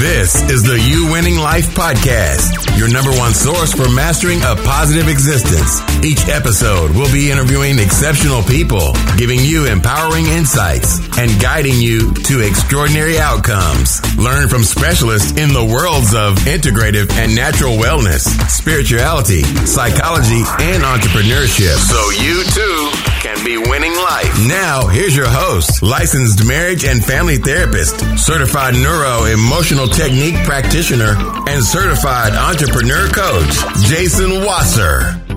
This is the You Winning Life Podcast, your number one source for mastering a positive existence. Each episode we'll be interviewing exceptional people, giving you empowering insights, and guiding you to extraordinary outcomes. Learn from specialists in the worlds of integrative and natural wellness, spirituality, psychology, and entrepreneurship. So you too can be winning life. Now, here's your host, licensed marriage and family therapist, certified neuro emotional technique practitioner, and certified entrepreneur coach, Jason Wasser.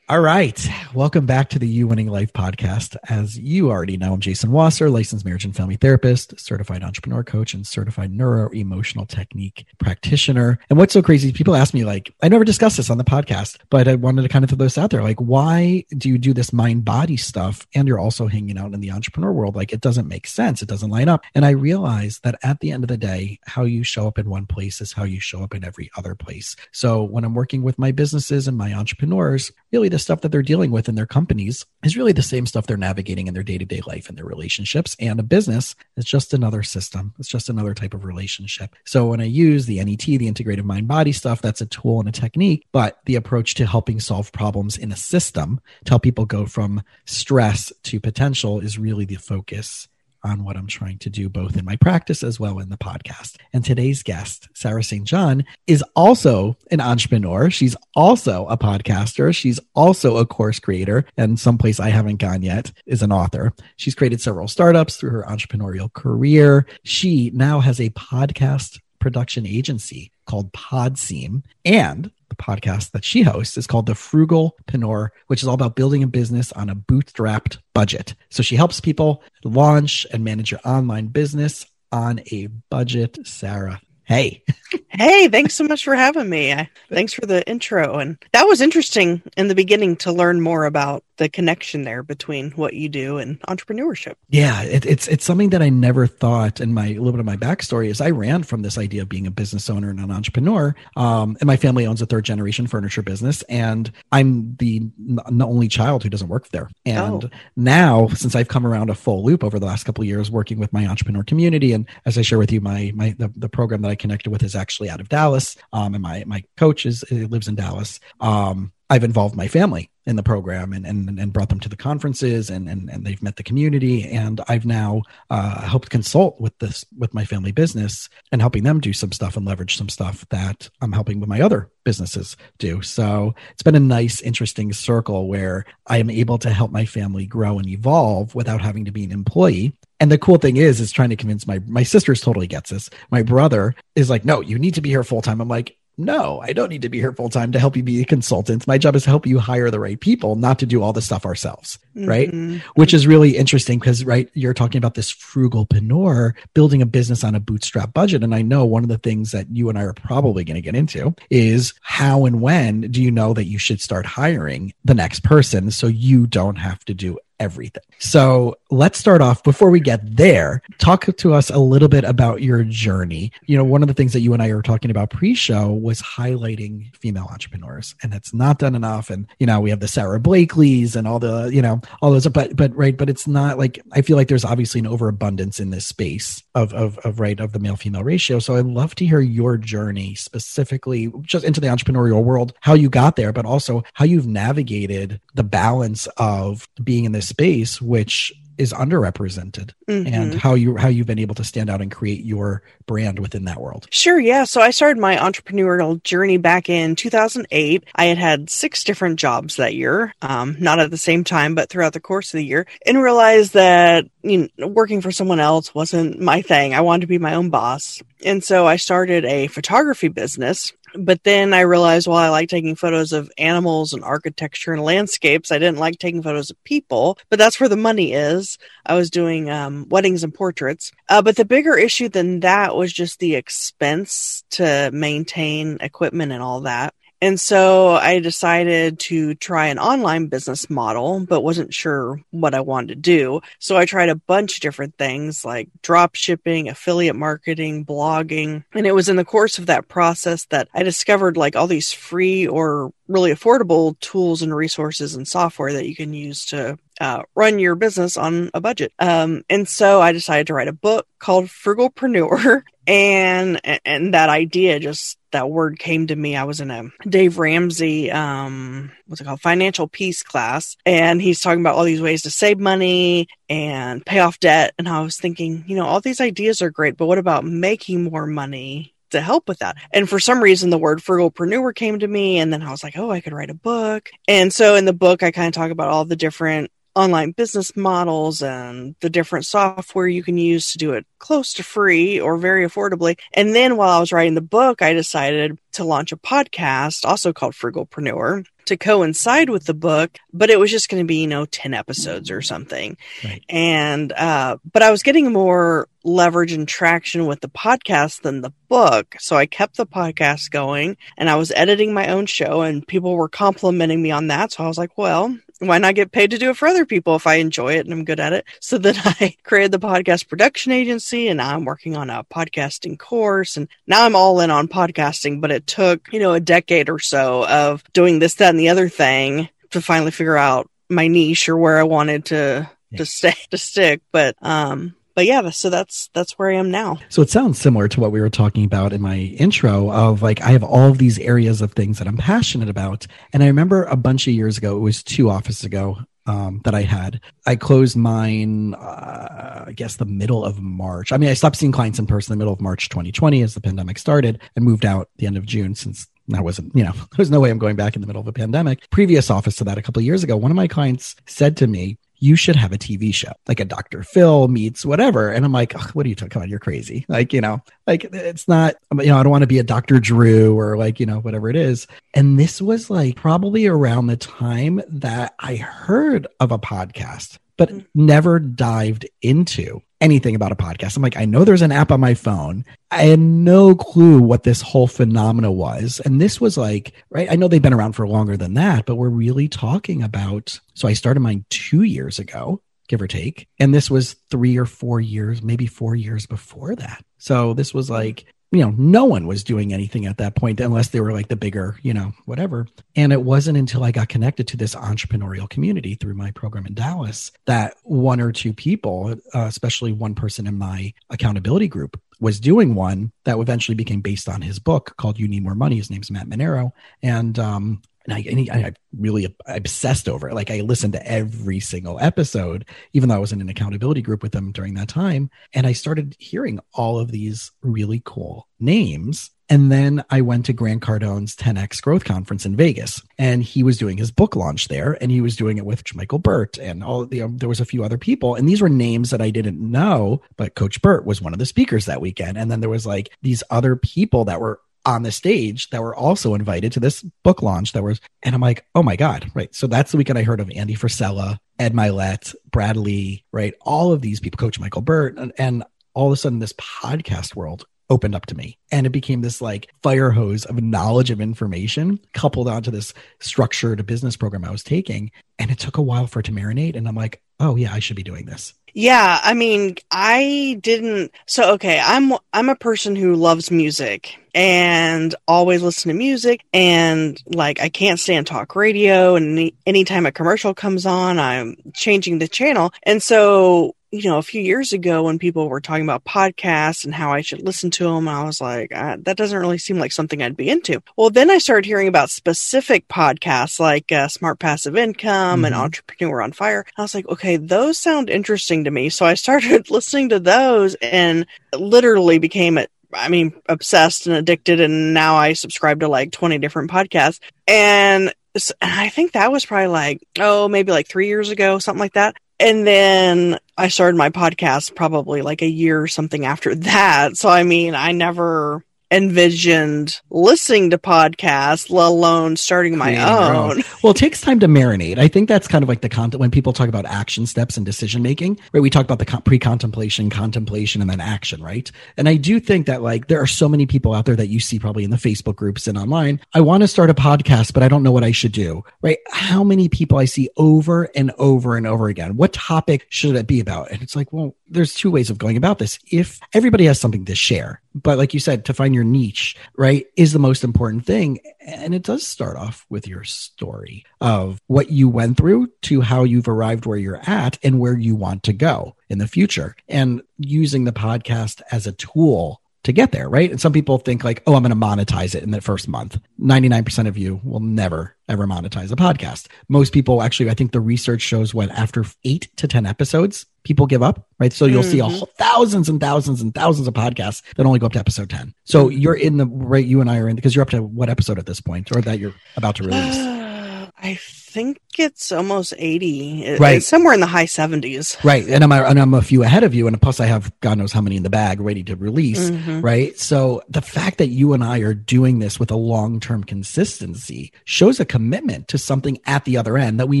All right. Welcome back to the You Winning Life podcast. As you already know, I'm Jason Wasser, licensed marriage and family therapist, certified entrepreneur coach, and certified neuro emotional technique practitioner. And what's so crazy, people ask me, like, I never discussed this on the podcast, but I wanted to kind of throw this out there. Like, why do you do this mind body stuff and you're also hanging out in the entrepreneur world? Like, it doesn't make sense. It doesn't line up. And I realized that at the end of the day, how you show up in one place is how you show up in every other place. So when I'm working with my businesses and my entrepreneurs, really the stuff that they're dealing with in their companies is really the same stuff they're navigating in their day-to-day life and their relationships. And a business is just another system. It's just another type of relationship. So when i use the net the integrative mind body stuff that's a tool and a technique but the approach to helping solve problems in a system to help people go from stress to potential is really the focus on what I'm trying to do, both in my practice as well in the podcast. And today's guest, Sarah St. John, is also an entrepreneur. She's also a podcaster. She's also a course creator. And someplace I haven't gone yet is an author. She's created several startups through her entrepreneurial career. She now has a podcast production agency called Podseam. And the podcast that she hosts is called The Frugalpreneur, which is all about building a business on a bootstrapped budget. So she helps people launch and manage your online business on a budget. Sarah, hey. hey, thanks so much for having me. thanks for the intro. And that was interesting in the beginning to learn more about the connection there between what you do and entrepreneurship. Yeah, it, it's it's something that I never thought. And my a little bit of my backstory is I ran from this idea of being a business owner and an entrepreneur. Um, and my family owns a third generation furniture business, and I'm the, n- only child who doesn't work there. And oh. now, since I've come around a full loop over the last couple of years, working with my entrepreneur community, and as I share with you, my my the, the program that I connected with is actually out of Dallas, um, and my my coach is lives in Dallas. Um, I've involved my family in the program and, and, and brought them to the conferences and, and, and they've met the community. And I've now uh, helped consult with this, with my family business and helping them do some stuff and leverage some stuff that I'm helping with my other businesses do. So it's been a nice, interesting circle where I am able to help my family grow and evolve without having to be an employee. And the cool thing is, is trying to convince my, my sisters totally gets this. My brother is like, no, you need to be here full time. I'm like, no, I don't need to be here full time to help you be a consultant. My job is to help you hire the right people, not to do all the stuff ourselves. Mm-hmm. Right. Which is really interesting because, right, you're talking about this frugal frugalpreneur building a business on a bootstrap budget. And I know one of the things that you and I are probably going to get into is how and when do you know that you should start hiring the next person so you don't have to do everything. So let's start off before we get there. Talk to us a little bit about your journey. You know, one of the things that you and I were talking about pre show was highlighting female entrepreneurs, and it's not done enough. And, you know, we have the Sara Blakely's and all the, you know, all those, but, but, right. But it's not like, I feel like there's obviously an overabundance in this space of, of, of right, of the male female ratio. So I'd love to hear your journey specifically just into the entrepreneurial world, how you got there, but also how you've navigated the balance of being in this space which is underrepresented mm-hmm. and how you how you've been able to stand out and create your brand within that world. Sure, yeah. So I started my entrepreneurial journey back in 2008. I had had six different jobs that year, um, not at the same time, but throughout the course of the year, and realized that you know, working for someone else wasn't my thing. I wanted to be my own boss, and so I started a photography business but then I realized while I like taking photos of animals and architecture and landscapes, I didn't like taking photos of people, but that's where the money is. I was doing um, weddings and portraits. Uh, but the bigger issue than that was just the expense to maintain equipment and all that. And so I decided to try an online business model, but wasn't sure what I wanted to do. So I tried a bunch of different things like drop shipping, affiliate marketing, blogging. And it was in the course of that process that I discovered like all these free or really affordable tools and resources and software that you can use to uh, run your business on a budget. Um, and so I decided to write a book called Frugalpreneur, and and that idea just that word came to me. I was in a Dave Ramsey, um, what's it called, financial peace class, and he's talking about all these ways to save money and pay off debt. And I was thinking, you know, all these ideas are great, but what about making more money to help with that. And for some reason, the word frugalpreneur came to me. And then I was like, oh, I could write a book. And so in the book, I kind of talk about all the different online business models and the different software you can use to do it close to free or very affordably. And then while I was writing the book, I decided to launch a podcast also called Frugalpreneur to coincide with the book, but it was just going to be, you know, 10 episodes or something. Right. And, uh, but I was getting more leverage and traction with the podcast than the book. So I kept the podcast going and I was editing my own show and people were complimenting me on that. So I was like, well, why not get paid to do it for other people if I enjoy it and I'm good at it? So then I created the podcast production agency and now I'm working on a podcasting course and now I'm all in on podcasting, but it took, you know, a decade or so of doing this, that, and the other thing to finally figure out my niche or where I wanted to, to stay, to stick. But, um, but yeah, so that's that's where I am now. So it sounds similar to what we were talking about in my intro of like I have all of these areas of things that I'm passionate about. And I remember a bunch of years ago, it was two offices ago, um, that I had. I closed mine, uh, I guess, the middle of March. I mean, I stopped seeing clients in person in the middle of March 2020 as the pandemic started and moved out the end of June since that wasn't, you know, there's no way I'm going back in the middle of a pandemic. Previous office to that a couple of years ago, one of my clients said to me, you should have a TV show, like a Dr. Phil meets whatever. And I'm like, what are you talking about? You're crazy. Like, you know, like it's not, you know, I don't want to be a Dr. Drew or like, you know, whatever it is. And this was like probably around the time that I heard of a podcast, but mm. never dived into anything about a podcast. I'm like, I know there's an app on my phone. I had no clue what this whole phenomena was. And this was like, right? I know they've been around for longer than that, but we're really talking about. So I started mine two years ago, give or take. And this was three or four years, maybe four years before that. So this was like you know, no one was doing anything at that point unless they were like the bigger, you know, whatever. And it wasn't until I got connected to this entrepreneurial community through my program in Dallas that one or two people, uh, especially one person in my accountability group, was doing one that eventually became based on his book called You Need More Money. His name's Matt Manero. And um, and I, and I really obsessed over it. Like I listened to every single episode, even though I was in an accountability group with them during that time. And I started hearing all of these really cool names. And then I went to Grant Cardone's 10X Growth Conference in Vegas, and he was doing his book launch there, and he was doing it with Michael Burt, and all the um, there was a few other people, and these were names that I didn't know, but Coach Burt was one of the speakers that weekend, and then there was like these other people that were on the stage that were also invited to this book launch that was and i'm like oh my god right. So that's the weekend i heard of andy frisella ed mylett bradley right. All of these people coach michael burt and, and all of a sudden this podcast world opened up to me. And it became this like fire hose of knowledge of information coupled onto this structured business program i was taking. And it took a while for it to marinate. And i'm like oh yeah i should be doing this. Yeah, I mean, I didn't so okay, I'm I'm a person who loves music and always listen to music. And like I can't stand talk radio. And any, anytime a commercial comes on, I'm changing the channel. And so you know, a few years ago when people were talking about podcasts and how I should listen to them, I was like, ah, that doesn't really seem like something I'd be into. Well, then I started hearing about specific podcasts like uh, Smart Passive Income mm-hmm. and Entrepreneur on Fire. I was like, okay, those sound interesting to me. So I started listening to those and literally became it. I mean, obsessed and addicted. And now I subscribe to like 20 different podcasts. And I think that was probably like, oh, maybe like three years ago, something like that. And then I started my podcast probably like a year or something after that. So, I mean, I never, envisioned listening to podcasts, let alone starting my your own. Well, it takes time to marinate. I think that's kind of like the content when people talk about action steps and decision making, right? We talk about the pre-contemplation, contemplation, and then action, right? And I do think that like there are so many people out there that you see probably in the Facebook groups and online. I want to start a podcast, but I don't know what I should do, right? How many people I see over and over and over again? What topic should it be about? And it's like, well, there's two ways of going about this. If everybody has something to share, but like you said, to find your niche, right, is the most important thing. And it does start off with your story of what you went through to how you've arrived where you're at and where you want to go in the future. And using the podcast as a tool to get there, right? And some people think like, oh, I'm going to monetize it in the first month. 99% of you will never ever monetize a podcast. Most people actually, I think the research shows what after eight to 10 episodes, people give up, right? So you'll see a Mhm. whole, thousands and thousands and thousands of podcasts that only go up to episode 10. So you're in the, right? You and I are in because you're up to what episode at this point or that you're about to release? I think it's almost 80. It- Right. It's somewhere in the high 70s. Right. And I'm, a, and I'm a few ahead of you. And plus I have God knows how many in the bag ready to release. Mhm. Right. So the fact that you and I are doing this with a long term consistency shows a commitment to something at the other end that we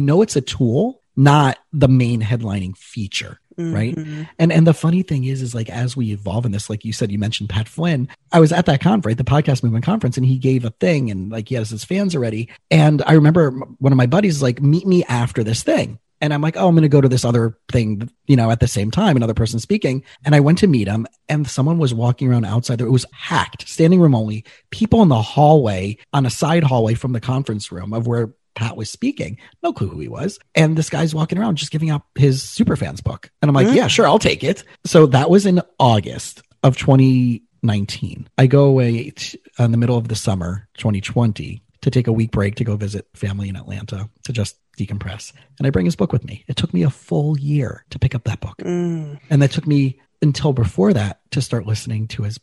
know it's a tool, not the main headlining feature. Right. Mhm. And and the funny thing is, is like as we evolve in this, like you said, you mentioned Pat Flynn. I was at that conference, right, the podcast movement conference, and he gave a thing, and like he has his fans already. And I remember one of my buddies like, "Meet me after this thing." And I'm like, oh, I'm going to go to this other thing, you know, at the same time, another person speaking. And I went to meet him, and someone was walking around outside there. It was hacked, standing room only, people in the hallway, on a side hallway from the conference room of where Pat was speaking. No clue who he was. And this guy's walking around just giving out his Superfans book. And I'm like, Mm. yeah, sure, I'll take it. So that was in August of 2019. I go away t- in the middle of the summer 2020 to take a week break to go visit family in Atlanta to just decompress. And I bring his book with me. It took me a full year to pick up that book. Mm. And that took me until before that to start listening to his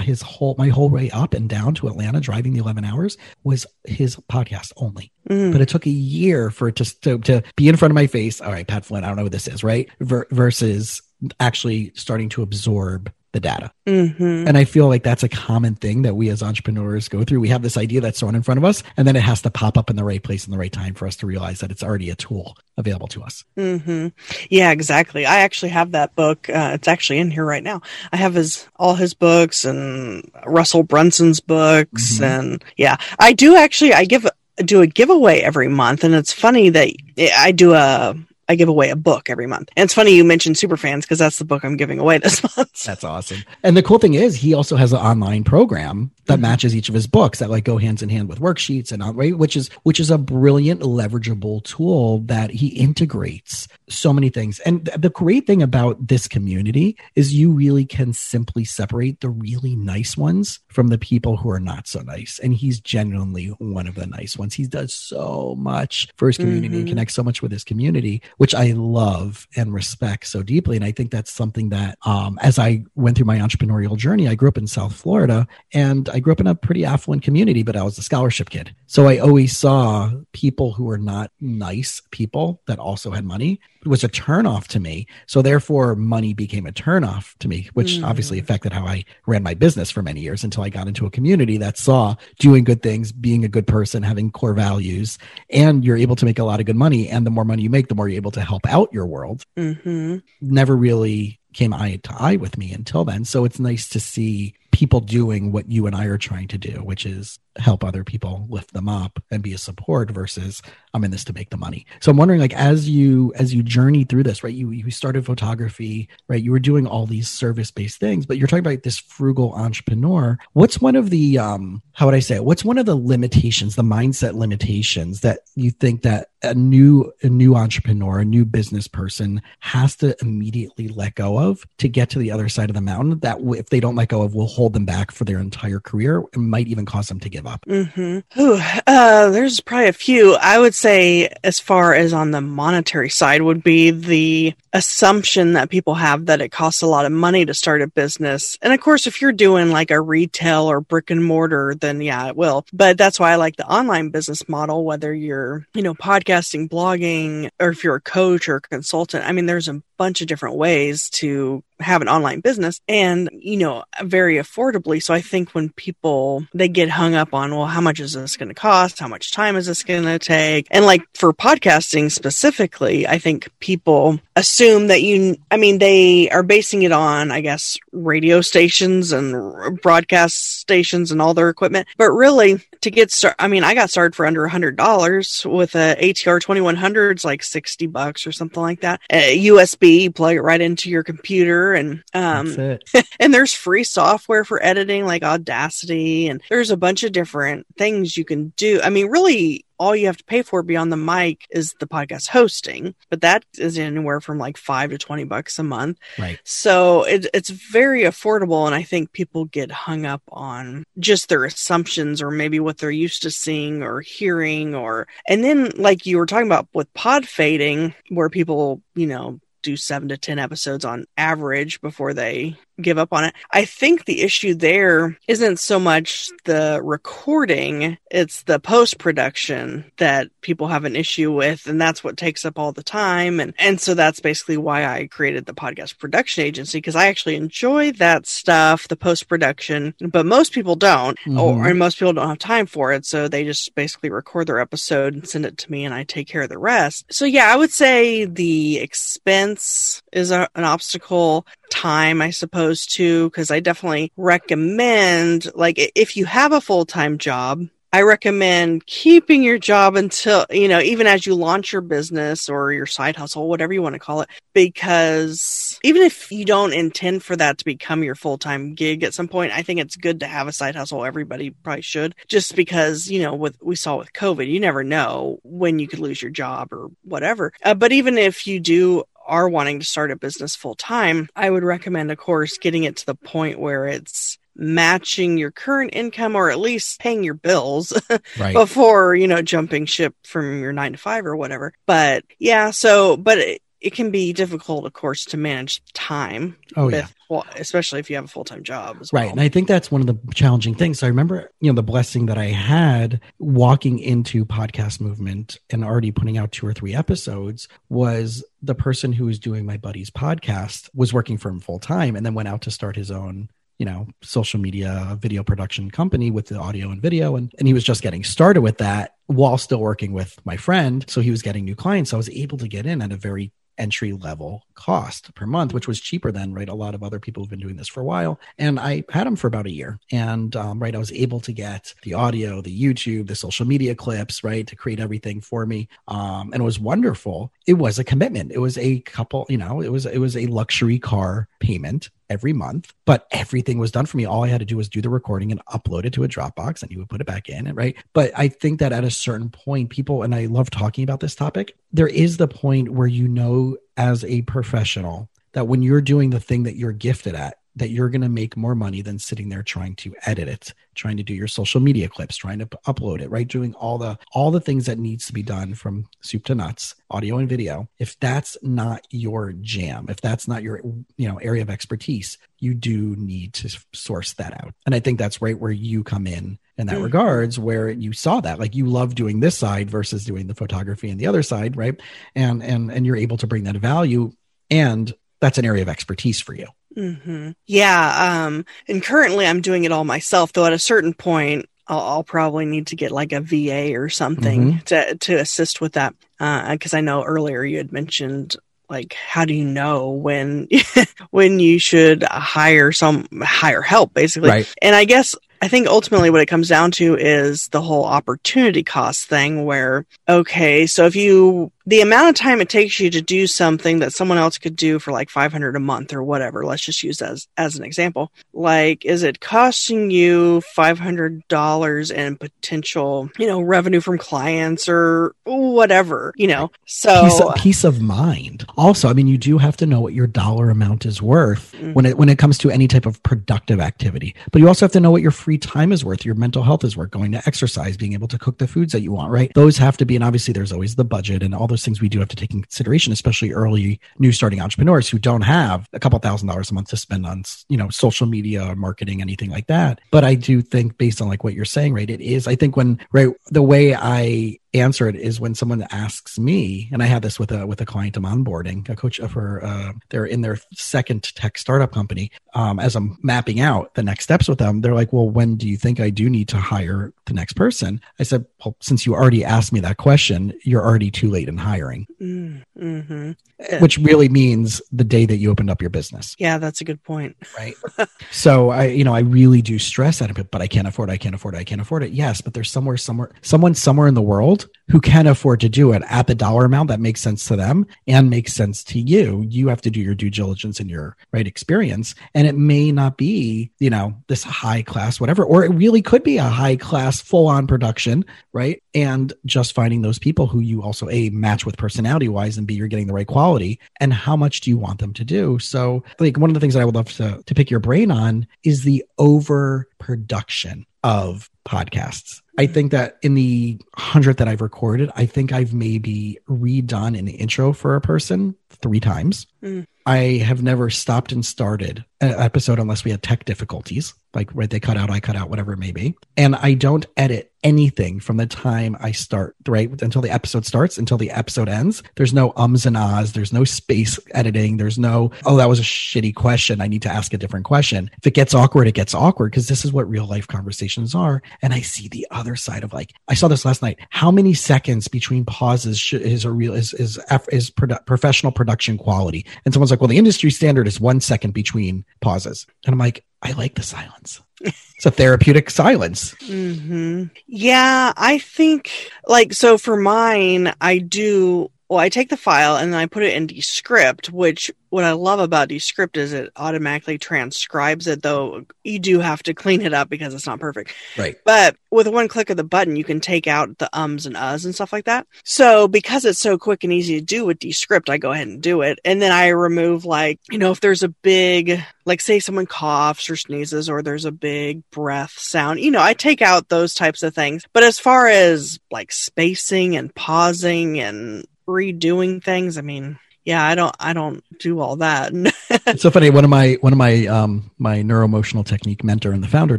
his whole my whole way up and down to Atlanta driving the 11 hours was his podcast only Mm. but it took a year for it to, to to be in front of my face all right Pat Flynn I don't know what this is right Ver- versus actually starting to absorb the data Mhm. and I feel like that's a common thing that we as entrepreneurs go through. We have this idea that's thrown in front of us, and then it has to pop up in the right place in the right time for us to realize that it's already a tool available to us. hmm Yeah, exactly. I actually have that book. Uh, it's actually in here right now. I have his all his books and Russell Brunson's books, Mhm. and yeah, I do actually. I give do a giveaway every month, and it's funny that I do a. I give away a book every month. And it's funny you mentioned Superfans because that's the book I'm giving away this month. That's awesome. And the cool thing is, he also has an online program that Mhm. matches each of his books that like go hands in hand with worksheets and all- right, which is which is a brilliant leverageable tool that he integrates so many things. And th- the great thing about this community is you really can simply separate the really nice ones from the people who are not so nice. And he's genuinely one of the nice ones. He does so much for his community and Mhm. connects so much with his community, which I love and respect so deeply. And I think that's something that, um, as I went through my entrepreneurial journey, I grew up in South Florida and I grew up in a pretty affluent community, but I was a scholarship kid. So I always saw people who were not nice people that also had money. Was a turnoff to me. So therefore, money became a turnoff to me, which Mhm. obviously affected how I ran my business for many years until I got into a community that saw doing good things, being a good person, having core values, and you're able to make a lot of good money. And the more money you make, the more you're able to help out your world. hmm Never really came eye to eye with me until then. So it's nice to see people doing what you and I are trying to do, which is help other people lift them up and be a support versus I'm in this to make the money. So I'm wondering like as you as you journey through this, right? You you started photography, right? You were doing all these service-based things, but you're talking about this frugal entrepreneur. What's one of the um how would I say it? What's one of the limitations, the mindset limitations that you think that a new a new entrepreneur, a new business person has to immediately let go of to get to the other side of the mountain that if they don't let go of will hold them back for their entire career and might even cause them to give up. hmm Ooh, uh, there's probably a few. I would say, as far as on the monetary side, would be the assumption that people have that it costs a lot of money to start a business. And of course, if you're doing like a retail or brick and mortar, then yeah, it will. But that's why I like the online business model, whether you're, you know, podcasting, blogging, or if you're a coach or a consultant. I mean, there's a bunch of different ways to have an online business and, you know, very affordably. So I think when people, they get hung up on, well, how much is this going to cost? How much time is this going to take? And like for podcasting specifically, I think people assume that you, I mean, they are basing it on, I guess, radio stations and broadcast stations and all their equipment. But really, to get started, I mean, I got started for under a hundred dollars with a ATR 2100. It's like 60 bucks or something like that. A USB, you plug it right into your computer and, um, and there's free software for editing like Audacity and there's a bunch of different things you can do. I mean, really, all you have to pay for beyond the mic is the podcast hosting, but that is anywhere from like five to 20 bucks a month. Right. So it, it's very affordable. And I think people get hung up on just their assumptions or maybe what they're used to seeing or hearing or, and then like you were talking about with pod fading where people, you know, do seven to 10 episodes on average before they give up on it. I think the issue there isn't so much the recording, it's the post production that people have an issue with. And that's what takes up all the time. And, and so that's basically why I created the podcast production agency because I actually enjoy that stuff, the post production, but most people don't, mm-hmm. or and most people don't have time for it. So they just basically record their episode and send it to me and I take care of the rest. So yeah, I would say the expense is a, an obstacle. Time, I suppose, too, because I definitely recommend, like, if you have a full time job, I recommend keeping your job until, you know, even as you launch your business or your side hustle, whatever you want to call it, because even if you don't intend for that to become your full time gig at some point, I think it's good to have a side hustle. Everybody probably should, just because, you know, with we saw with COVID, you never know when you could lose your job or whatever. Uh, but even if you do are wanting to start a business full time, I would recommend, of course, getting it to the point where it's matching your current income or at least paying your bills right. before, you know, jumping ship from your nine to five or whatever. But yeah, so, but it, it can be difficult, of course, to manage time. Oh, with, yeah. Well, especially if you have a full time job as well. Right. And I think that's one of the challenging things. So I remember, you know, the blessing that I had walking into podcast movement and already putting out two or three episodes was the person who was doing my buddy's podcast was working for him full time and then went out to start his own you know social media video production company with the audio and video and, and he was just getting started with that while still working with my friend so he was getting new clients so i was able to get in at a very entry level cost per month, which was cheaper than right. A lot of other people who've been doing this for a while, and I had them for about a year. And um, right, I was able to get the audio, the YouTube, the social media clips, right, to create everything for me, um, and it was wonderful. It was a commitment. It was a couple, you know, it was it was a luxury car payment every month, but everything was done for me. All I had to do was do the recording and upload it to a Dropbox and you would put it back in. Right. But I think that at a certain point, people, and I love talking about this topic, there is the point where you know, as a professional, that when you're doing the thing that you're gifted at, that you're going to make more money than sitting there trying to edit it trying to do your social media clips trying to p- upload it right? Doing all the all the things that needs to be done from soup to nuts audio and video. If that's not your jam if that's not your you know area of expertise you do need to source that out. And i think that's right where you come in in that mm-hmm. regards where you saw that like you love doing this side versus doing the photography and the other side right? And and and you're able to bring that value and that's an area of expertise for you Mm-hmm. Yeah. Um, and currently I'm doing it all myself, though at a certain point, I'll, I'll probably need to get like a VA or something mm-hmm. to, to assist with that. Uh, cause I know earlier you had mentioned like how do you know when when you should hire some hire help basically right. and i guess I think ultimately what it comes down to is the whole opportunity cost thing where, okay, so if you, the amount of time it takes you to do something that someone else could do for like 500 a month or whatever, let's just use as, as an example. Like, is it costing you $500 in potential, you know, revenue from clients or whatever, you know? So peace of, peace of mind. Also, I mean, you do have to know what your dollar amount is worth mm-hmm. when it, when it comes to any type of productive activity, but you also have to know what your free free time is worth, your mental health is worth, going to exercise, being able to cook the foods that you want, right? Those have to be, and obviously there's always the budget and all those things we do have to take in consideration, especially early new starting entrepreneurs who don't have a couple thousand dollars a month to spend on, you know, social media, or marketing, anything like that. But I do think based on like what you're saying, right, it is, I think when, right, the way I answer it is when someone asks me, and I had this with a with a client I'm onboarding, a coach for uh, they're in their second tech startup company. Um, as I'm mapping out the next steps with them, they're like, "Well, when do you think I do need to hire the next person?" I said, "Well, since you already asked me that question, you're already too late in hiring." Mm-hmm. Which really means the day that you opened up your business. Yeah, that's a good point. Right. so I, you know, I really do stress that, a bit, but I can't afford. It, I can't afford it. I can't afford it. Yes, but there's somewhere, somewhere, someone somewhere in the world who can afford to do it at the dollar amount that makes sense to them and makes sense to you. You have to do your due diligence and your right experience. And it may not be, you know, this high class, whatever, or it really could be a high class, full on production, right? And just finding those people who you also A, match with personality wise, and B, you're getting the right quality. And how much do you want them to do? So, like, one of the things that I would love to, to pick your brain on is the overproduction of podcasts. I think that in the hundred that I've recorded, I think I've maybe redone an intro for a person three times. Mm. I have never stopped and started episode unless we had tech difficulties, like right, they cut out, I cut out, whatever it may be. And I don't edit anything from the time I start, right, until the episode starts, until the episode ends. There's no ums and ahs. There's no space editing. There's no, oh, that was a shitty question. I need to ask a different question. If it gets awkward, it gets awkward because this is what real life conversations are. And I see the other side of like, I saw this last night. How many seconds between pauses should, is a real, is, is, is produ- professional production quality? And someone's like, well, the industry standard is one second between pauses. And I'm like, I like the silence. it's a therapeutic silence. Mm-hmm. Yeah, I think like so for mine, I do well, I take the file and then I put it in Descript, which what I love about Descript is it automatically transcribes it, though you do have to clean it up because it's not perfect. Right. But with one click of the button, you can take out the ums and uhs and stuff like that. So because it's so quick and easy to do with Descript, I go ahead and do it. And then I remove like, you know, if there's a big, like say someone coughs or sneezes or there's a big breath sound, you know, I take out those types of things. But as far as like spacing and pausing and redoing things. I mean, yeah, I don't, I don't do all that. it's so funny. One of my, one of my, um, my neuroemotional technique mentor and the founder,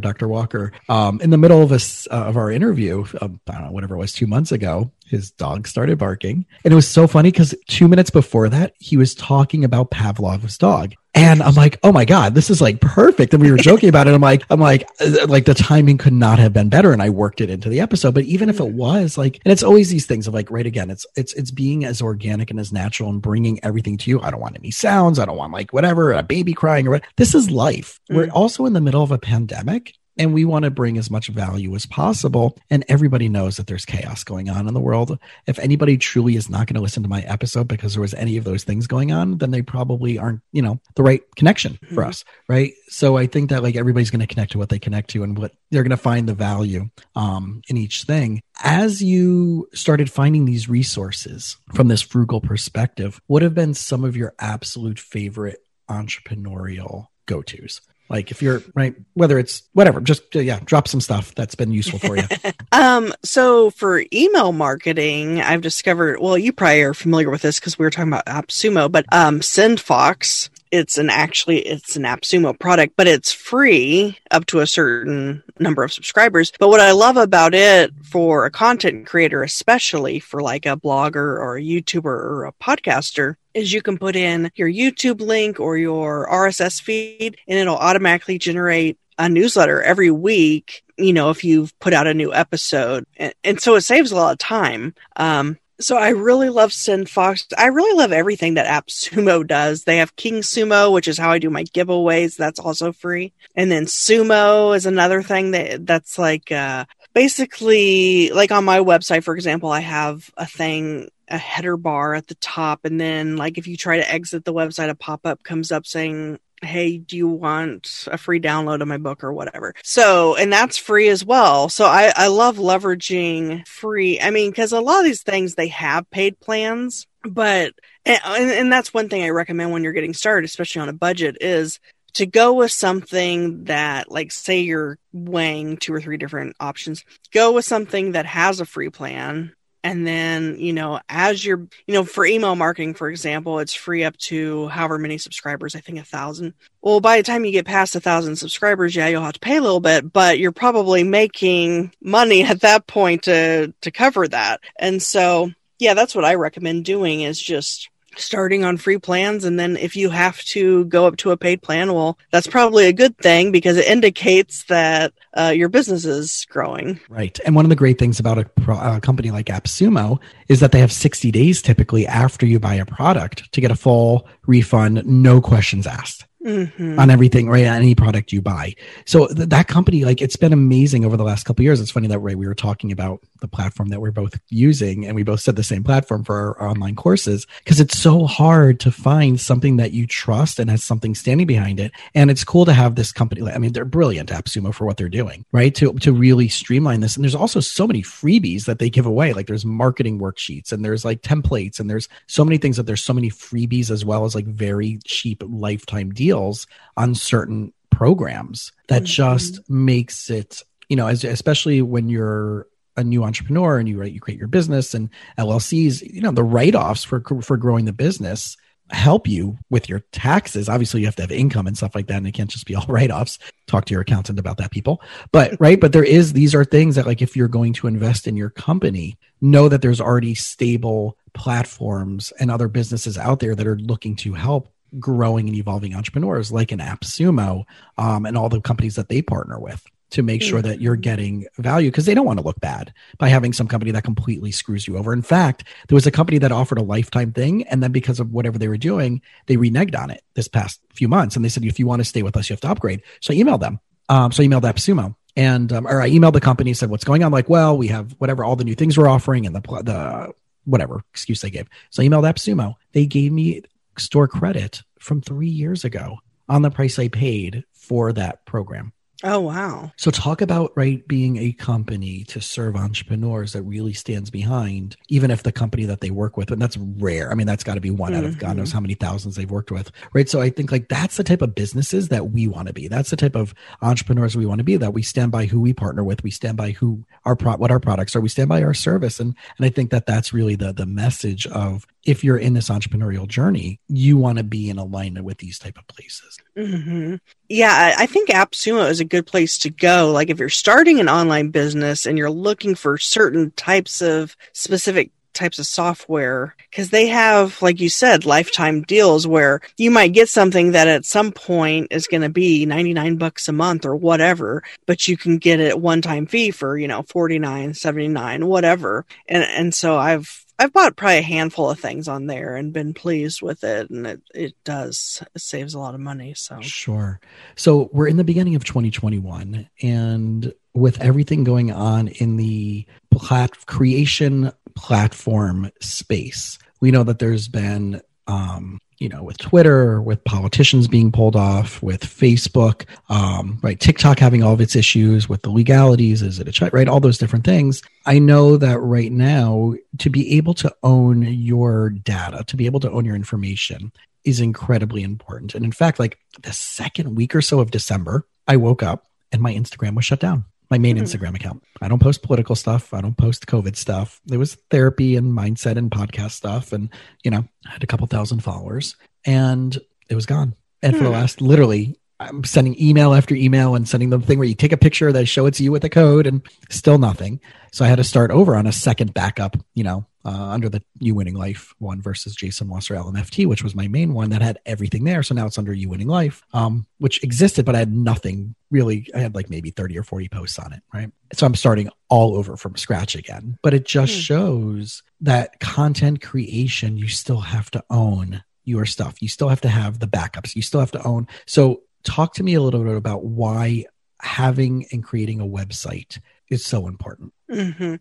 Dr. Walker, um, in the middle of us, uh, of our interview, uh, I don't know, whatever it was, two months ago, his dog started barking. And it was so funny because two minutes before that, he was talking about Pavlov's dog. And I'm like, oh my God, this is like perfect. And we were joking about it. I'm like, I'm like, uh, like the timing could not have been better. And I worked it into the episode. But even if it was like, and it's always these things of like, right again, it's, it's, it's being as organic and as natural and bringing everything to you. I don't want any sounds. I don't want like whatever, a baby crying or what. This is life. Mm. We're also in the middle of a pandemic and we want to bring as much value as possible. And everybody knows that there's chaos going on in the world. If anybody truly is not going to listen to my episode because there was any of those things going on, then they probably aren't, you know, the right connection for mm-hmm. us. Right. So I think that like everybody's going to connect to what they connect to and what they're going to find the value um, in each thing. As you started finding these resources from this frugal perspective, what have been some of your absolute favorite entrepreneurial go tos? Like if you're right whether it's whatever just uh, yeah drop some stuff that's been useful for you. Um so for email marketing i've discovered well you probably are familiar with this because we were talking about appsumo but um sendfox it's an actually it's an appsumo product but it's free up to a certain number of subscribers but what i love about it for a content creator especially for like a blogger or a youtuber or a podcaster is you can put in your YouTube link or your RSS feed and it'll automatically generate a newsletter every week, you know, if you've put out a new episode. And, and so it saves a lot of time. Um, so I really love SendFox. I really love everything that AppSumo does. They have King Sumo, which is how I do my giveaways. That's also free. And then Sumo is another thing that that's like uh basically like on my website for example, I have a thing a header bar at the top and then like if you try to exit the website a pop-up comes up saying hey do you want a free download of my book or whatever? So and that's free as well. So i i love leveraging free i mean because a lot of these things they have paid plans but and, and that's one thing i recommend when you're getting started especially on a budget is to go with something that like say you're weighing two or three different options go with something that has a free plan And then, you know, as you're, you know, for email marketing, for example, it's free up to however many subscribers, I think a thousand. Well, by the time you get past a thousand subscribers, yeah, you'll have to pay a little bit, but you're probably making money at that point to, to cover that. And so, yeah, that's what I recommend doing is just starting on free plans and then if you have to go up to a paid plan well that's probably a good thing because it indicates that uh, your business is growing. Right. And one of the great things about a, pro- a, company like appsumo is that they have 60 days typically after you buy a product to get a full refund no questions asked mm-hmm. on everything, right? On any product you buy. So th- that company, like, it's been amazing over the last couple years. It's funny that right, we were talking about the platform that we're both using, and we both said the same platform for our, our online courses because it's so hard to find something that you trust and has something standing behind it. And it's cool to have this company. I mean, they're brilliant, AppSumo, for what they're doing, right? To to really streamline this. And there's also so many freebies that they give away. Like there's marketing worksheets and there's like templates and there's so many things that there's so many freebies as well as like very cheap lifetime deals deals on certain programs that mm-hmm. just makes it you know as, especially when you're a new entrepreneur and you write you create your business and LLCs you know the write-offs for for growing the business help you with your taxes. Obviously you have to have income and stuff like that and it can't just be all write-offs. Talk to your accountant about that people. But right but there is these are things that like if you're going to invest in your company know that there's already stable platforms and other businesses out there that are looking to help growing and evolving entrepreneurs like an AppSumo um, and all the companies that they partner with to make sure that you're getting value because they don't want to look bad by having some company that completely screws you over. In fact, there was a company that offered a lifetime thing, and then because of whatever they were doing, they reneged on it this past few months, and they said if you want to stay with us, you have to upgrade. So I emailed them. Um, so I emailed AppSumo. And um, or I emailed the company said what's going on. Like, well, we have whatever all the new things we're offering and the the whatever excuse they gave. So I emailed AppSumo. They gave me store credit from three years ago on the price I paid for that program. Oh, wow. So, talk about, right, being a company to serve entrepreneurs that really stands behind, even if the company that they work with, and that's rare. I mean, that's got to be one mm-hmm. out of God knows mm-hmm. how many thousands they've worked with, right? So, I think like that's the type of businesses that we want to be. That's the type of entrepreneurs we want to be, that we stand by who we partner with, we stand by who our pro, what our products are, we stand by our service. And, and I think that that's really the, the message of if you're in this entrepreneurial journey, you want to be in alignment with these type of places. Mm-hmm. Yeah, I think AppSumo is a good place to go. Like if you're starting an online business and you're looking for certain types of specific types of software because they have like you said lifetime deals where you might get something that at some point is going to be 99 bucks a month or whatever but you can get it one time fee for you know 49 79 whatever and and so i've I've bought probably a handful of things on there and been pleased with it, and it it does it saves a lot of money. So sure. So we're in the beginning of 2021, and with everything going on in the plat- creation platform space, we know that there's been um, you know, with Twitter, with politicians being pulled off, with Facebook, um, right, TikTok having all of its issues with the legalities, is it a right, all those different things. I know that right now, to be able to own your data, to be able to own your information, is incredibly important. And in fact, like the second week or so of December, I woke up and my Instagram was shut down my main mm-hmm. Instagram account. I don't post political stuff. I don't post COVID stuff. There was therapy and mindset and podcast stuff. And, you know, I had a couple thousand followers and it was gone. And for the hmm. last literally, I'm sending email after email and sending them the thing where you take a picture, they show it to you with a code and still nothing. So I had to start over on a second backup, you know, uh, under the You Winning Life one versus Jason Wasser LMFT, which was my main one that had everything there. So now it's under You Winning Life, um, which existed, but I had nothing really. I had like maybe 30 or 40 posts on it, right? So I'm starting all over from scratch again. But it just mm. shows that content creation, you still have to own your stuff. You still have to have the backups. You still have to own. So talk to me a little bit about why having and creating a website is so important. Mm-hmm.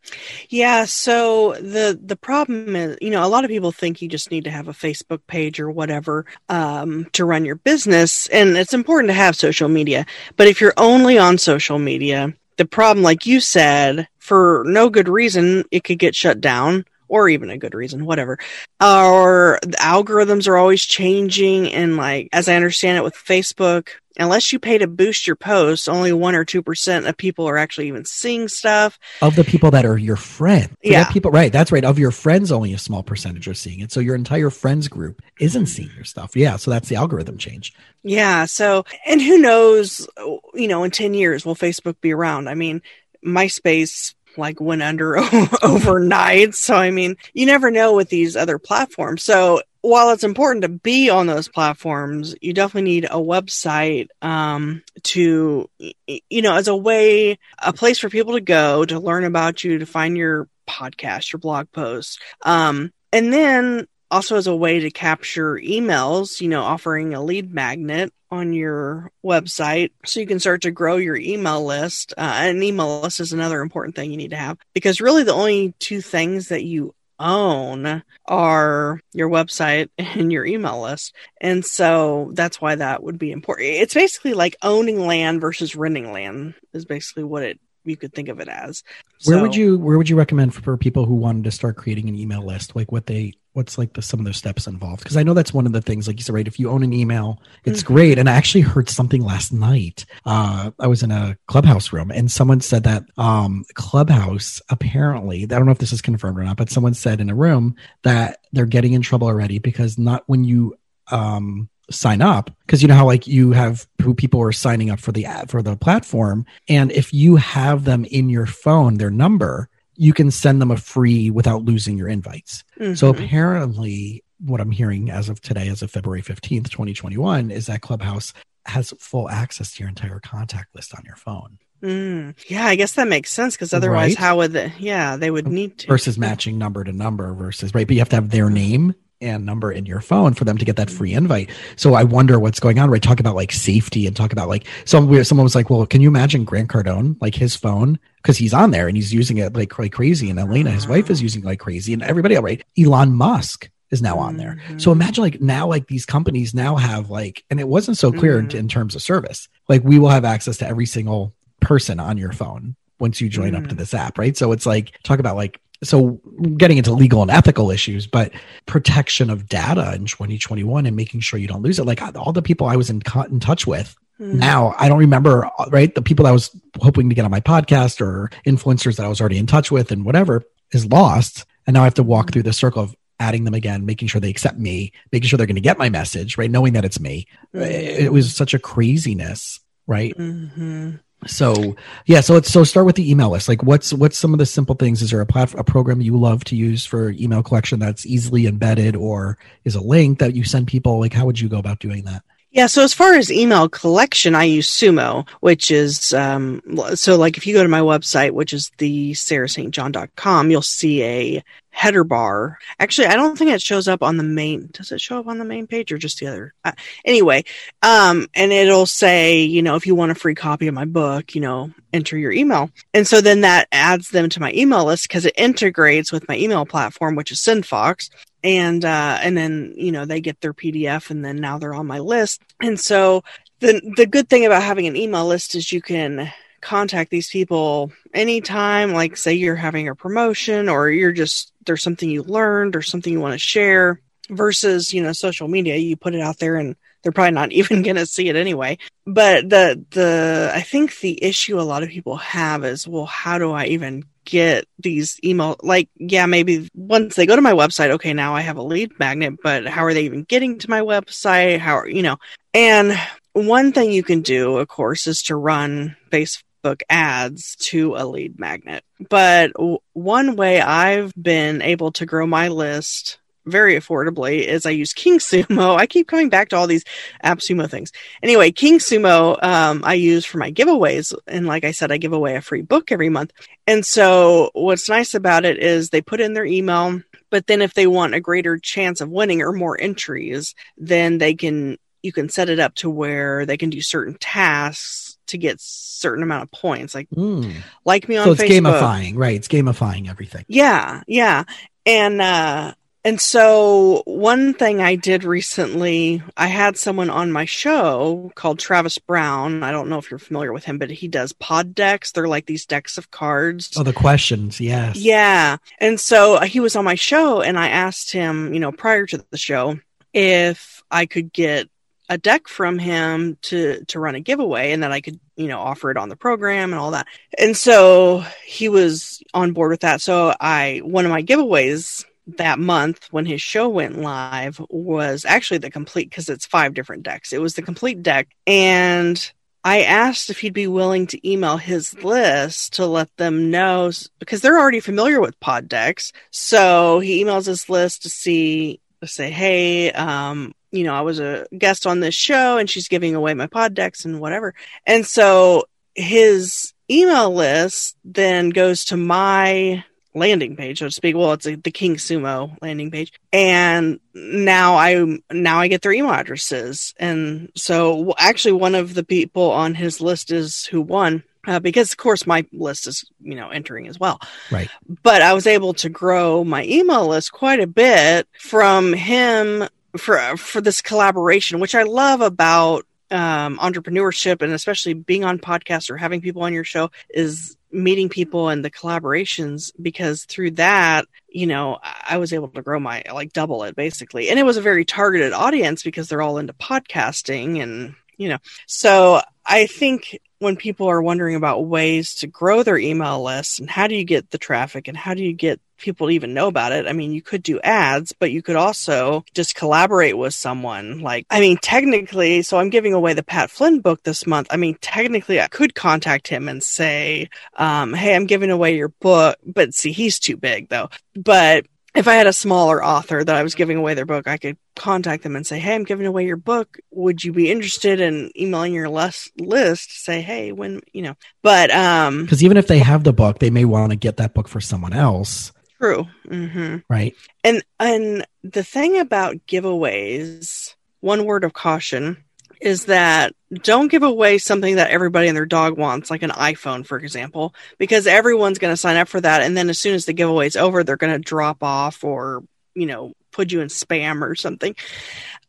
Yeah. So the the problem is, you know, a lot of people think you just need to have a Facebook page or whatever um, to run your business, and it's important to have social media. But if you're only on social media, the problem, like you said, for no good reason, it could get shut down or even a good reason, whatever. Our the algorithms are always changing. And like, as I understand it with Facebook, unless you pay to boost your posts, only one or 2% of people are actually even seeing stuff. Of the people that are your friends. So Yeah. that people, right. That's right. Of your friends, only a small percentage are seeing it. So your entire friends group isn't seeing your stuff. Yeah. So that's the algorithm change. Yeah. So, and who knows, you know, in 10 years, will Facebook be around? I mean, MySpace like went under overnight. So, I mean, you never know with these other platforms. So, while it's important to be on those platforms, you definitely need a website um, to, you know, as a way, a place for people to go to learn about you, to find your podcast, your blog posts. Um, and then also as a way to capture emails, you know, offering a lead magnet on your website so you can start to grow your email list. Uh, an email list is another important thing you need to have because really the only two things that you own are your website and your email list. And so that's why that would be important. It's basically like owning land versus renting land is basically what it you could think of it as. Where So- would you where would you recommend for, for people who wanted to start creating an email list? Like what they what's like the some of the steps involved? Because I know that's one of the things, like you said, right? If you own an email, it's Mhm. great. And I actually heard something last night. Uh, I was in a clubhouse room and someone said that um, Clubhouse apparently, I don't know if this is confirmed or not, but someone said in a room that they're getting in trouble already because not when you um sign up because you know how like you have who people are signing up for the ad for the platform and if you have them in your phone their number you can send them a free without losing your invites so Mhm. apparently what i'm hearing as of today as of february 15th 2021 is that clubhouse has full access to your entire contact list on your phone Mm. Yeah, I guess that makes sense because otherwise, Right? how would the, yeah, they would need to. versus matching number to number versus right but you have to have their name and number in your phone for them to get that free invite. So i wonder what's going on right? Talk about like safety and talk about like some someone was like well can you imagine grant cardone like his phone? Because he's on there and he's using it like, like crazy and elena his wife is using it like crazy and everybody else right? Elon musk is now on there. So Mhm. imagine like now like these companies now have like and it wasn't so clear in, Mhm. in terms of service. Like we will have access to every single person on your phone once you join up to Mhm. this app right? So it's like talk about like so getting into legal and ethical issues but protection of data in 2021 and making sure you don't lose it. Like all the people i was in, in touch with Mm. now i don't remember right? The people i was hoping to get on my podcast or influencers that i was already in touch with and whatever is lost. And now i have to walk through the circle of adding them again making sure they accept me making sure they're going to get my message right? Knowing that it's me. It was such a craziness right? Mhm. So yeah so let's so start with the email list. Like what's what's some of the simple things? Is there a platform a program you love to use for email collection that's easily embedded or is a link that you send people? Like how would you go about doing that Yeah, so as far as email collection, I use Sumo, which is um so like if you go to my website, which is the sarahstjohn.com, you'll see a header bar. Actually, I don't think it shows up on the main. Does it show up on the main page or just the other? Uh, anyway, um, and it'll say, you know, if you want a free copy of my book, you know, enter your email. And so then that adds them to my email list because it integrates with my email platform, which is SendFox and uh and then you know they get their pdf and then now they're on my list. And so the the good thing about having an email list is you can contact these people anytime. Like say you're having a promotion or you're just there's something you learned or something you want to share versus you know social media. You put it out there and they're probably not even going to see it anyway. But the the i think the issue a lot of people have is well how do i even get these email like yeah maybe once they go to my website okay now i have a lead magnet but how are they even getting to my website? How are you know and one thing you can do of course is to run facebook ads to a lead magnet. But one way i've been able to grow my list very affordably is I use King Sumo. I keep coming back to all these App Sumo things. Anyway, King Sumo um, I use for my giveaways, and like I said, I give away a free book every month. And so, what's nice about it is they put in their email, but then if they want a greater chance of winning or more entries, then they can you can set it up to where they can do certain tasks to get certain amount of points, like Mm. like me on so it's Facebook. gamifying right it's gamifying everything Yeah, yeah. And uh and so one thing I did recently, I had someone on my show called Travis Brown. I don't know if you're familiar with him, but he does pod decks. They're like these decks of cards. Oh, the questions, yes. Yeah. And so uh, he was on my show and I asked him, you know, prior to the show if I could get a deck from him to to run a giveaway and that I could, you know, offer it on the program and all that. And so he was on board with that. So I one of my giveaways that month when his show went live was actually the complete because it's five different decks. It was the complete deck and I asked if he'd be willing to email his list to let them know because they're already familiar with pod decks. So he emails his list to see to say, "Hey, um, you know, I was a guest on this show and she's giving away my pod decks and whatever." And so his email list then goes to my landing page, so to speak. Well, it's a, the King Sumo landing page, and now I now I get their email addresses, and so actually one of the people on his list is who won. Uh, because of course my list is you know entering as well right but i was able to grow my email list quite a bit from him for for this collaboration which i love about um, entrepreneurship and especially being on podcasts or having people on your show is meeting people and the collaborations because through that you know i was able to grow my like double it basically. And it was a very targeted audience because they're all into podcasting and you know. So i think when people are wondering about ways to grow their email lists and how do you get the traffic and how do you get people to even know about it. I mean, you could do ads, but you could also just collaborate with someone. Like, I mean, technically, so I'm giving away the Pat Flynn book this month. I mean, technically, I could contact him and say, um, hey, I'm giving away your book. But see, he's too big though. But if I had a smaller author that I was giving away their book, I could contact them and say, Hey, I'm giving away your book. Would you be interested in emailing your list list? Say, Hey, when, you know, but, um, because even if they have the book, they may want to get that book for someone else. True. Mm-hmm. Right. And and the thing about giveaways, one word of caution is that don't give away something that everybody and their dog wants, like an iPhone, for example, because everyone's going to sign up for that, and then as soon as the giveaway is over, they're going to drop off or you know put you in spam or something.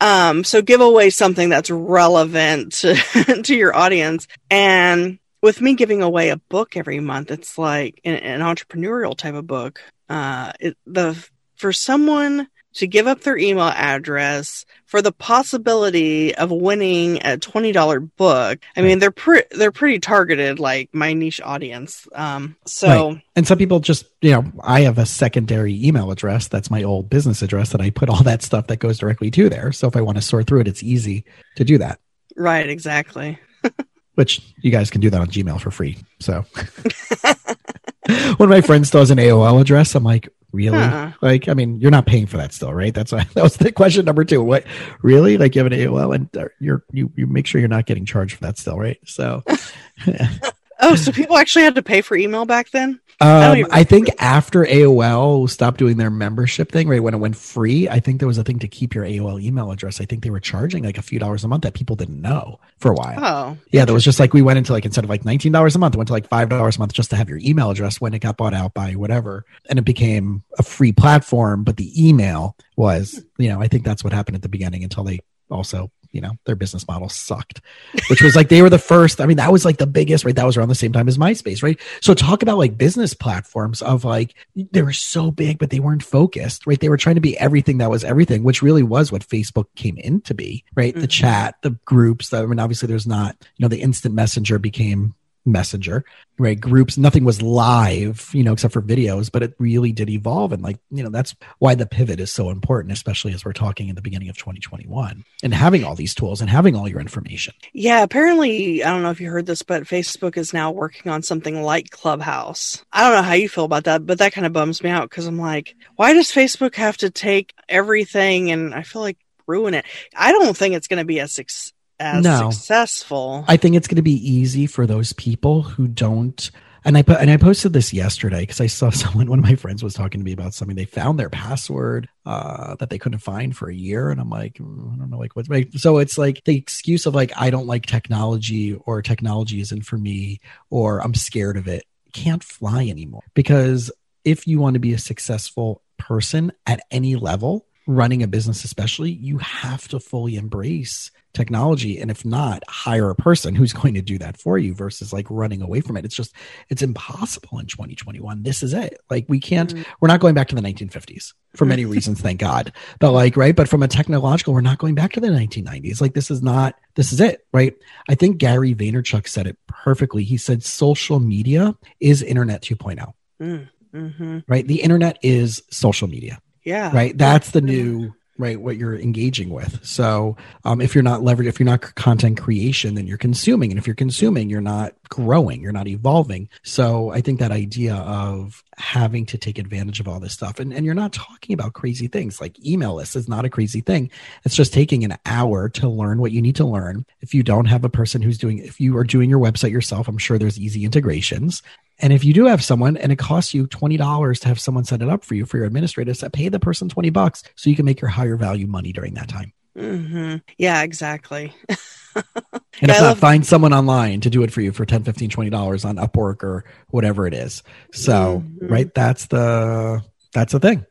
Um, so give away something that's relevant to, to your audience and with me giving away a book every month, it's like an, an entrepreneurial type of book uh, it, the for someone to give up their email address for the possibility of winning a twenty dollar book. I mean, they're pretty they're pretty targeted, like my niche audience. Um, so right. and some people just you know, I have a secondary email address that's my old business address that I put all that stuff that goes directly to there. So if I want to sort through it, it's easy to do that. Right. Exactly. Which you guys can do that on Gmail for free. So. One of my friends has an AOL address. I'm like, really? Uh-uh. Like, I mean, you're not paying for that still, right? That's why that was the question number two. What really? Like, you have an AOL, and uh, you're you you make sure you're not getting charged for that still, right? So. oh, so people actually had to pay for email back then? Um, I, I, think after AOL stopped doing their membership thing, right when it went free, I think there was a thing to keep your AOL email address. I think they were charging like a few dollars a month that people didn't know for a while. Oh, yeah, there was just like we went into like instead of like nineteen dollars a month, it went to like five dollars a month just to have your email address when it got bought out by whatever, and it became a free platform. But the email was, you know, I think that's what happened at the beginning until they also you know their business model sucked which was like they were the first i mean that was like the biggest right? That was around the same time as myspace right? So talk about like business platforms of like they were so big but they weren't focused right? They were trying to be everything that was everything which really was what facebook came in to be right? Mm-hmm. the chat the groups that, i mean obviously there's not you know the instant messenger became messenger right? Groups nothing was live you know except for videos but it really did evolve. And like you know that's why the pivot is so important especially as we're talking in the beginning of 2021 and having all these tools and having all your information. Yeah apparently i don't know if you heard this but facebook is now working on something like clubhouse. I don't know how you feel about that but that kind of bums me out because i'm like why does facebook have to take everything and i feel like ruin it? I don't think it's going to be a success as no. successful. I think it's going to be easy for those people who don't. And I put and I posted this yesterday because I saw someone. One of my friends was talking to me about something. They found their password uh, that they couldn't find for a year, and I'm like, mm, I don't know, like what's my. So it's like the excuse of like I don't like technology or technology isn't for me or I'm scared of it can't fly anymore because if you want to be a successful person at any level, running a business especially, you have to fully embrace technology and if not hire a person who's going to do that for you versus like running away from it. It's just it's impossible in 2021 this is it. Like we can't mm-hmm. we're not going back to the 1950s for many reasons thank god. But like right but from a technological we're not going back to the 1990s like this is not this is it right? I think gary vaynerchuk said it perfectly. He said social media is internet 2.0 mm, mm-hmm. right? The internet is social media. Yeah. Right? That's the new right what you're engaging with. So um, if you're not leveraging if you're not content creation then you're consuming. And if you're consuming you're not growing you're not evolving so i think that idea of having to take advantage of all this stuff and, and you're not talking about crazy things like email lists is not a crazy thing it's just taking an hour to learn what you need to learn if you don't have a person who's doing if you are doing your website yourself i'm sure there's easy integrations and if you do have someone and it costs you $20 to have someone set it up for you for your administrator, set pay the person 20 bucks so you can make your higher value money during that time. Mm-hmm. Yeah, exactly. and if not, love- find someone online to do it for you for 10, 15, 20 dollars on Upwork or whatever it is. So, mm-hmm. right, that's the that's the thing.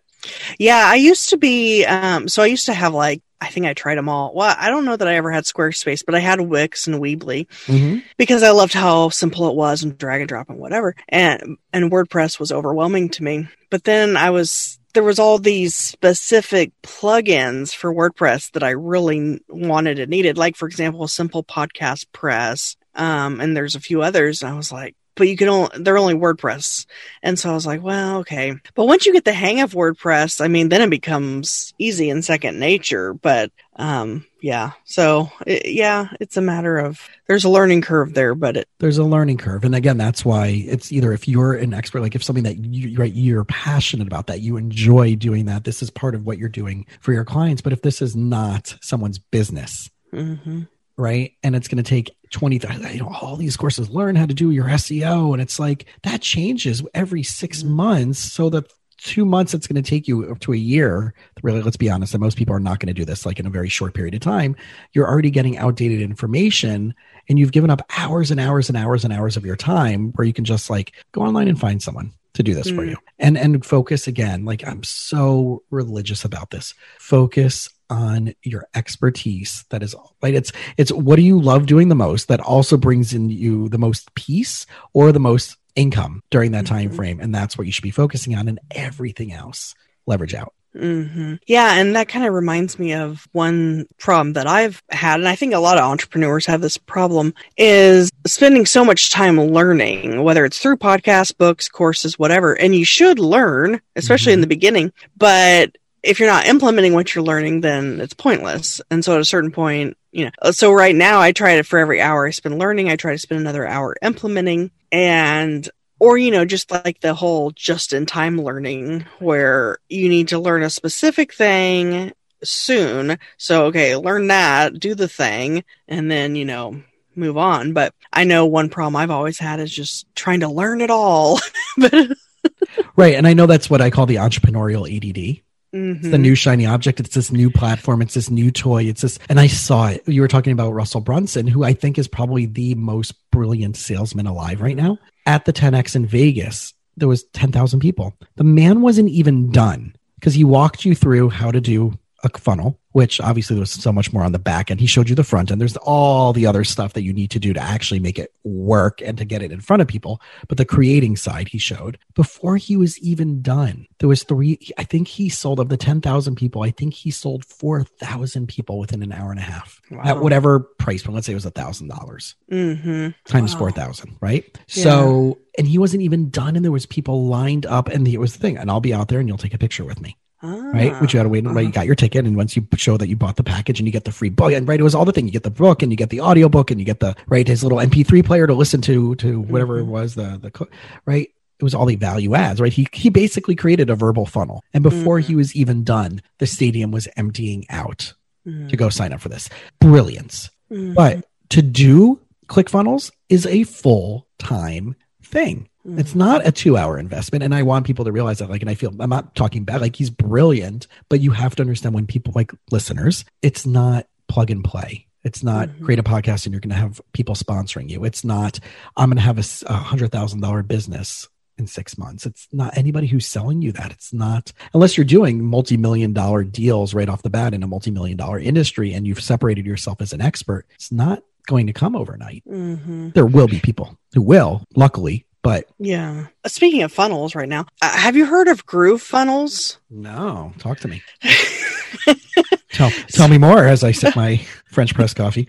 Yeah, I used to be um so I used to have like I think I tried them all. Well, I don't know that I ever had Squarespace, but I had Wix and Weebly mm-hmm. because I loved how simple it was and drag and drop and whatever. And and WordPress was overwhelming to me. But then I was there was all these specific plugins for WordPress that I really wanted and needed, like for example, Simple Podcast Press. Um, and there's a few others. And I was like, but you can only they're only WordPress. And so I was like, well, okay. But once you get the hang of WordPress, I mean, then it becomes easy and second nature. But um, yeah, so it, yeah, it's a matter of there's a learning curve there, but it there's a learning curve, and again, that's why it's either if you're an expert, like if something that you right you're passionate about that, you enjoy doing that, this is part of what you're doing for your clients. But if this is not someone's business. Mm-hmm right? And it's going to take 20, you know, all these courses, learn how to do your SEO. And it's like that changes every six mm-hmm. months. So that two months it's going to take you up to a year really let's be honest that most people are not going to do this like in a very short period of time you're already getting outdated information and you've given up hours and hours and hours and hours of your time where you can just like go online and find someone to do this mm. for you and and focus again like i'm so religious about this focus on your expertise that is like it's it's what do you love doing the most that also brings in you the most peace or the most income during that time mm-hmm. frame and that's what you should be focusing on and everything else leverage out Mm-hmm. Yeah, and that kind of reminds me of one problem that I've had, and I think a lot of entrepreneurs have this problem, is spending so much time learning, whether it's through podcasts, books, courses, whatever. And you should learn, especially mm-hmm. in the beginning, but if you're not implementing what you're learning, then it's pointless. And so at a certain point, you know, so right now I try to, for every hour I spend learning, I try to spend another hour implementing and, or, you know, just like the whole just in time learning where you need to learn a specific thing soon. So, okay, learn that, do the thing, and then, you know, move on. But I know one problem I've always had is just trying to learn it all. right. And I know that's what I call the entrepreneurial ADD Mm-hmm. It's the new shiny object. It's this new platform. It's this new toy. It's this, and I saw it. You were talking about Russell Brunson, who I think is probably the most brilliant salesman alive right now. At the 10X in Vegas, there was 10,000 people. The man wasn't even done because he walked you through how to do a funnel which obviously there's so much more on the back end. He showed you the front end. There's all the other stuff that you need to do to actually make it work and to get it in front of people. But the creating side he showed before he was even done. There was three, I think he sold of the 10,000 people, I think he sold 4,000 people within an hour and a half wow. at whatever price point. Let's say it was a thousand dollars mm-hmm. times wow. 4,000, right? Yeah. So, and he wasn't even done. And there was people lined up and it was the thing. And I'll be out there and you'll take a picture with me. Ah, right? Which you had to wait. Uh-huh. Right, you got your ticket, and once you show that you bought the package, and you get the free book, and right, it was all the thing. You get the book, and you get the audio book, and you get the right his little MP3 player to listen to to whatever mm-hmm. it was the the right. It was all the value adds, right? He he basically created a verbal funnel, and before mm-hmm. he was even done, the stadium was emptying out mm-hmm. to go sign up for this. Brilliance, mm-hmm. but to do ClickFunnels is a full time thing. Mm-hmm. It's not a two hour investment. And I want people to realize that. Like, and I feel I'm not talking bad, like, he's brilliant, but you have to understand when people like listeners, it's not plug and play. It's not mm-hmm. create a podcast and you're going to have people sponsoring you. It's not, I'm going to have a, hundred thousand dollar business in six months. It's not anybody who's selling you that. It's not, unless you're doing multi million dollar deals right off the bat in a multi million dollar industry and you've separated yourself as an expert. It's not going to come overnight. Mm-hmm. There will be people who will, luckily, but Yeah. Uh, Speaking of funnels right now, uh, have you heard of Groove Funnels? no, talk to me. Tell, tell me more as I sip my French press coffee.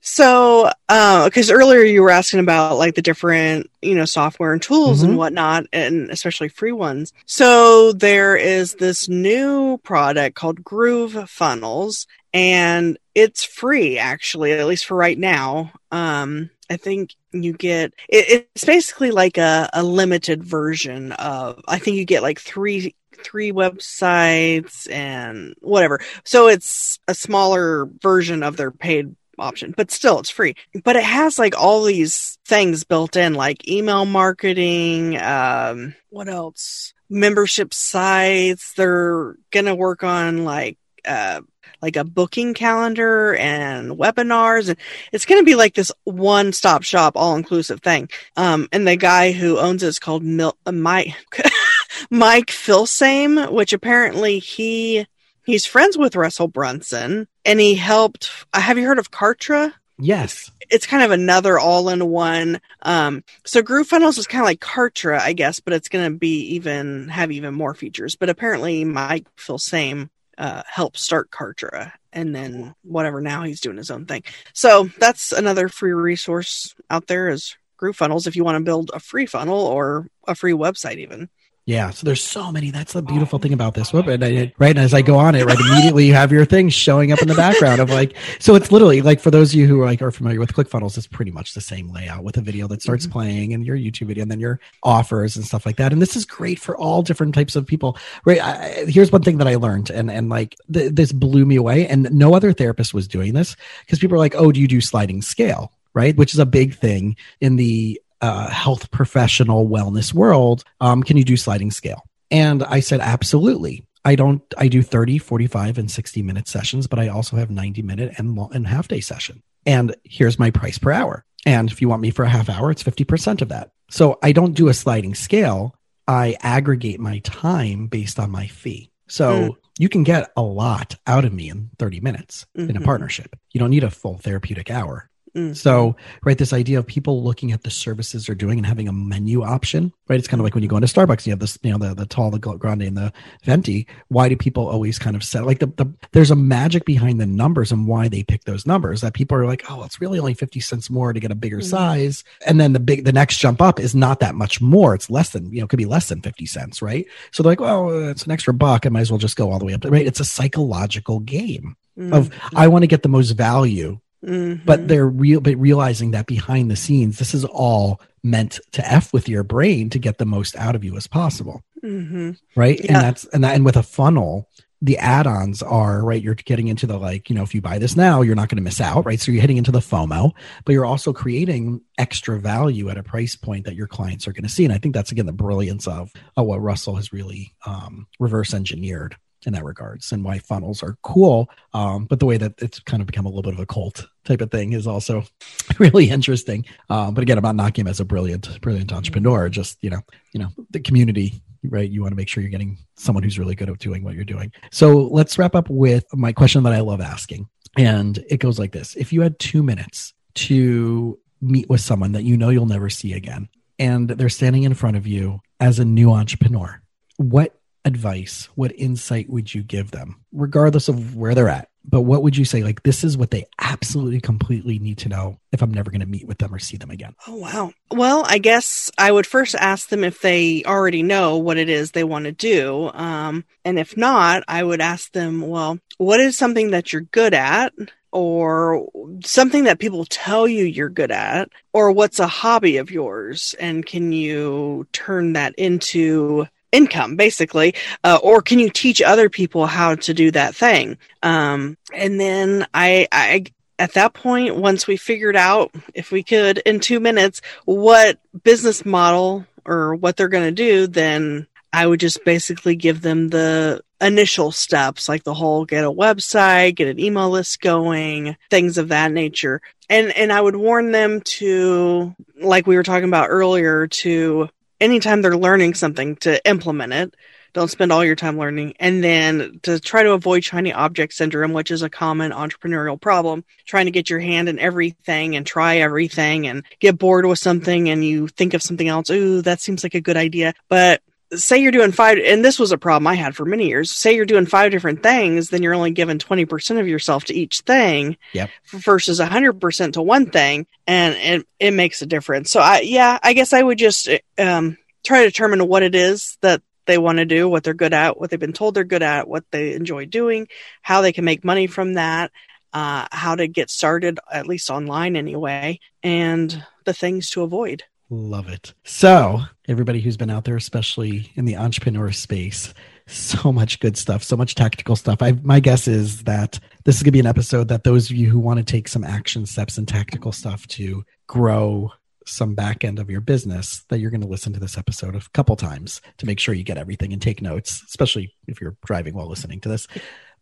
So, because earlier you were asking about like the different, you know, software and tools Mhm. and whatnot, and especially free ones. So there is this new product called Groove Funnels, and it's free actually, at least for right now. Um, I think you get it, it's basically like a, a limited version of. I think you get like three three websites and whatever. So it's a smaller version of their paid option, but still it's free. But it has like all these things built in, like email marketing, um, what else? Membership sites. They're gonna work on like uh like a booking calendar and webinars and it's going to be like this one stop shop all inclusive thing um and the guy who owns it is called Mil- uh, mike mike filsaime which apparently he he's friends with russell brunson and he helped uh, have you heard of kartra Yes. it's kind of another all-in-one. Um, so GrooveFunnels is kind of like Kartra, I guess, but it's going to be even have even more features. But apparently, Mike Filsaime uh, helped start Kartra, and then whatever. Now he's doing his own thing. So that's another free resource out there is GrooveFunnels if you want to build a free funnel or a free website, even. Yeah. So there's so many. That's the beautiful thing about this. Whoop, and I, right. And as I go on it, right, immediately you have your things showing up in the background of like, so it's literally like for those of you who are like are familiar with ClickFunnels, it's pretty much the same layout with a video that starts Mhm. playing and your YouTube video and then your offers and stuff like that. And this is great for all different types of people. Right. I, here's one thing that I learned and, and like th- this blew me away. And no other therapist was doing this because people are like, oh, do you do sliding scale? Right. Which is a big thing in the uh, health professional wellness world. Um, can you do sliding scale? And I said, absolutely. I don't, I do 30, 45, and 60 minute sessions, but I also have 90 minute and, lo- and half day session. And here's my price per hour. And if you want me for a half hour, it's 50% of that. So I don't do a sliding scale. I aggregate my time based on my fee. So Mm. you can get a lot out of me in 30 minutes in a Mhm. partnership. You don't need a full therapeutic hour. Mm. So, right, this idea of people looking at the services they're doing and having a menu option, right? It's kind of like when you go into Starbucks, and you have this, you know, the, the tall, the grande, and the venti. Why do people always kind of set like the, the there's a magic behind the numbers and why they pick those numbers that people are like, oh, it's really only 50 cents more to get a bigger Mhm. size. And then the big, the next jump up is not that much more. It's less than, you know, it could be less than 50 cents, right? So they're like, well, it's an extra buck. I might as well just go all the way up, right? It's a psychological game of, I want to get the most value Mhm. but they're real but realizing that behind the scenes this is all meant to f with your brain to get the most out of you as possible Mhm. right Yeah. and that's and that and with a funnel the add-ons are right you're getting into the like you know if you buy this now you're not going to miss out right so you're hitting into the fomo but you're also creating extra value at a price point that your clients are going to see and i think that's again the brilliance of, of what russell has really um, reverse engineered in that regards and why funnels are cool um, but the way that it's kind of become a little bit of a cult type of thing is also really interesting. Um, but again i'm not knocking him as a brilliant brilliant entrepreneur just you know you know the community right? You want to make sure you're getting someone who's really good at doing what you're doing. So let's wrap up with my question that i love asking and it goes like this. If you had two minutes to meet with someone that you know you'll never see again and they're standing in front of you as a new entrepreneur what advice what insight would you give them regardless of where they're at but what would you say like this is what they absolutely completely need to know if i'm never going to meet with them or see them again Oh, wow. Well, I guess I would first ask them if they already know what it is they want to do. Um, and if not, I would ask them, well, what is something that you're good at? Or something that people tell you you're good at? Or what's a hobby of yours? And can you turn that into income basically uh, or can you teach other people how to do that thing? Um, and then I, I at that point once we figured out if we could in two minutes what business model or what they're going to do then i would just basically give them the initial steps like the whole get a website get an email list going things of that nature. And and i would warn them to like we were talking about earlier to anytime they're learning something to implement it. Don't spend all your time learning. And then to try to avoid shiny object syndrome, which is a common entrepreneurial problem, trying to get your hand in everything and try everything and get bored with something and you think of something else. Ooh, that seems like a good idea. But say you're doing five, and this was a problem I had for many years. Say you're doing five different things, then you're only giving 20% of yourself to each thing Yep. versus 100% to one thing. And it, it makes a difference. So I, yeah, I guess I would just, um, try to determine what it is that they want to do, what they're good at, what they've been told they're good at, what they enjoy doing, how they can make money from that, uh, how to get started, at least online anyway, and the things to avoid. Love it. So, everybody who's been out there, especially in the entrepreneur space, so much good stuff, so much tactical stuff. I, my guess is that this is going to be an episode that those of you who want to take some action steps and tactical stuff to grow some back end of your business, that you're going to listen to this episode a couple times to make sure you get everything and take notes, especially if you're driving while listening to this.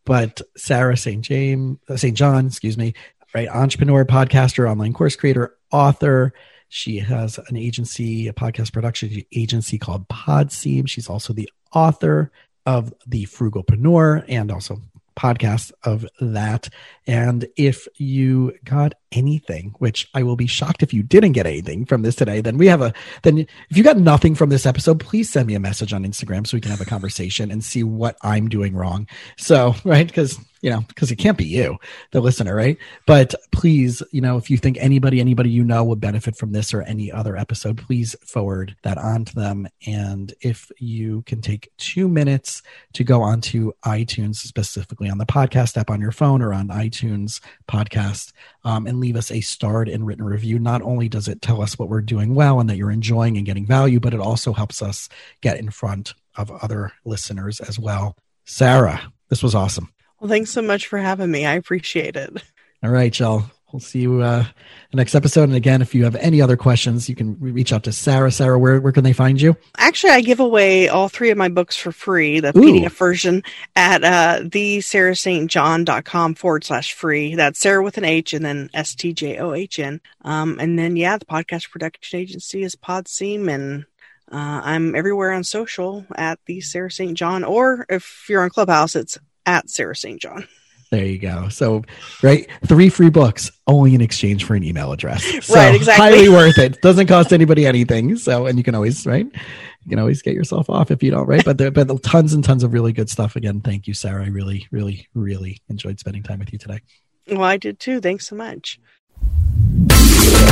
But Sarah St. James, uh, St. John, excuse me, right? Entrepreneur, podcaster, online course creator, author. She has an agency, a podcast production agency called Podseam. She's also the author of The Frugalpreneur and also podcast of that. And if you got anything, which I will be shocked if you didn't get anything from this today, then we have a, then if you got nothing from this episode, please send me a message on Instagram so we can have a conversation and see what I'm doing wrong. So, right. Cause you know, because it can't be you, the listener, right? But please, you know, if you think anybody, anybody you know would benefit from this or any other episode, please forward that on to them. And if you can take two minutes to go onto iTunes, specifically on the podcast app on your phone or on iTunes podcast, um, and leave us a starred and written review, not only does it tell us what we're doing well and that you're enjoying and getting value, but it also helps us get in front of other listeners as well. Sarah, this was awesome. Well, thanks so much for having me. I appreciate it. All right, y'all. We'll see you uh, the next episode. And again, if you have any other questions, you can reach out to Sarah. Sarah, where, where can they find you? Actually, I give away all three of my books for free, the Ooh. PDF version at uh, the sarahstjohn.com forward slash free. That's Sarah with an H and then S T J O H N. Um, and then, yeah, the podcast production agency is Podseam and uh, I'm everywhere on social at the Sarah St. John, or if you're on Clubhouse, it's at Sarah St. John. There you go. So, right, three free books only in exchange for an email address. So, Right, exactly. Highly worth it. Doesn't cost anybody anything. So, and you can always, right, you can always get yourself off if you don't, right? But there, but tons and tons of really good stuff. Again, thank you, Sarah. I really, really, really enjoyed spending time with you today. Well, I did too. Thanks so much.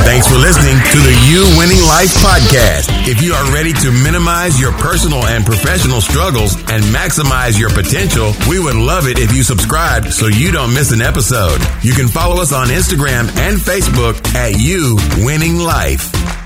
Thanks for listening to the You Winning Life podcast. If you are ready to minimize your personal and professional struggles and maximize your potential, we would love it if you subscribe so you don't miss an episode. You can follow us on Instagram and Facebook at You Winning Life.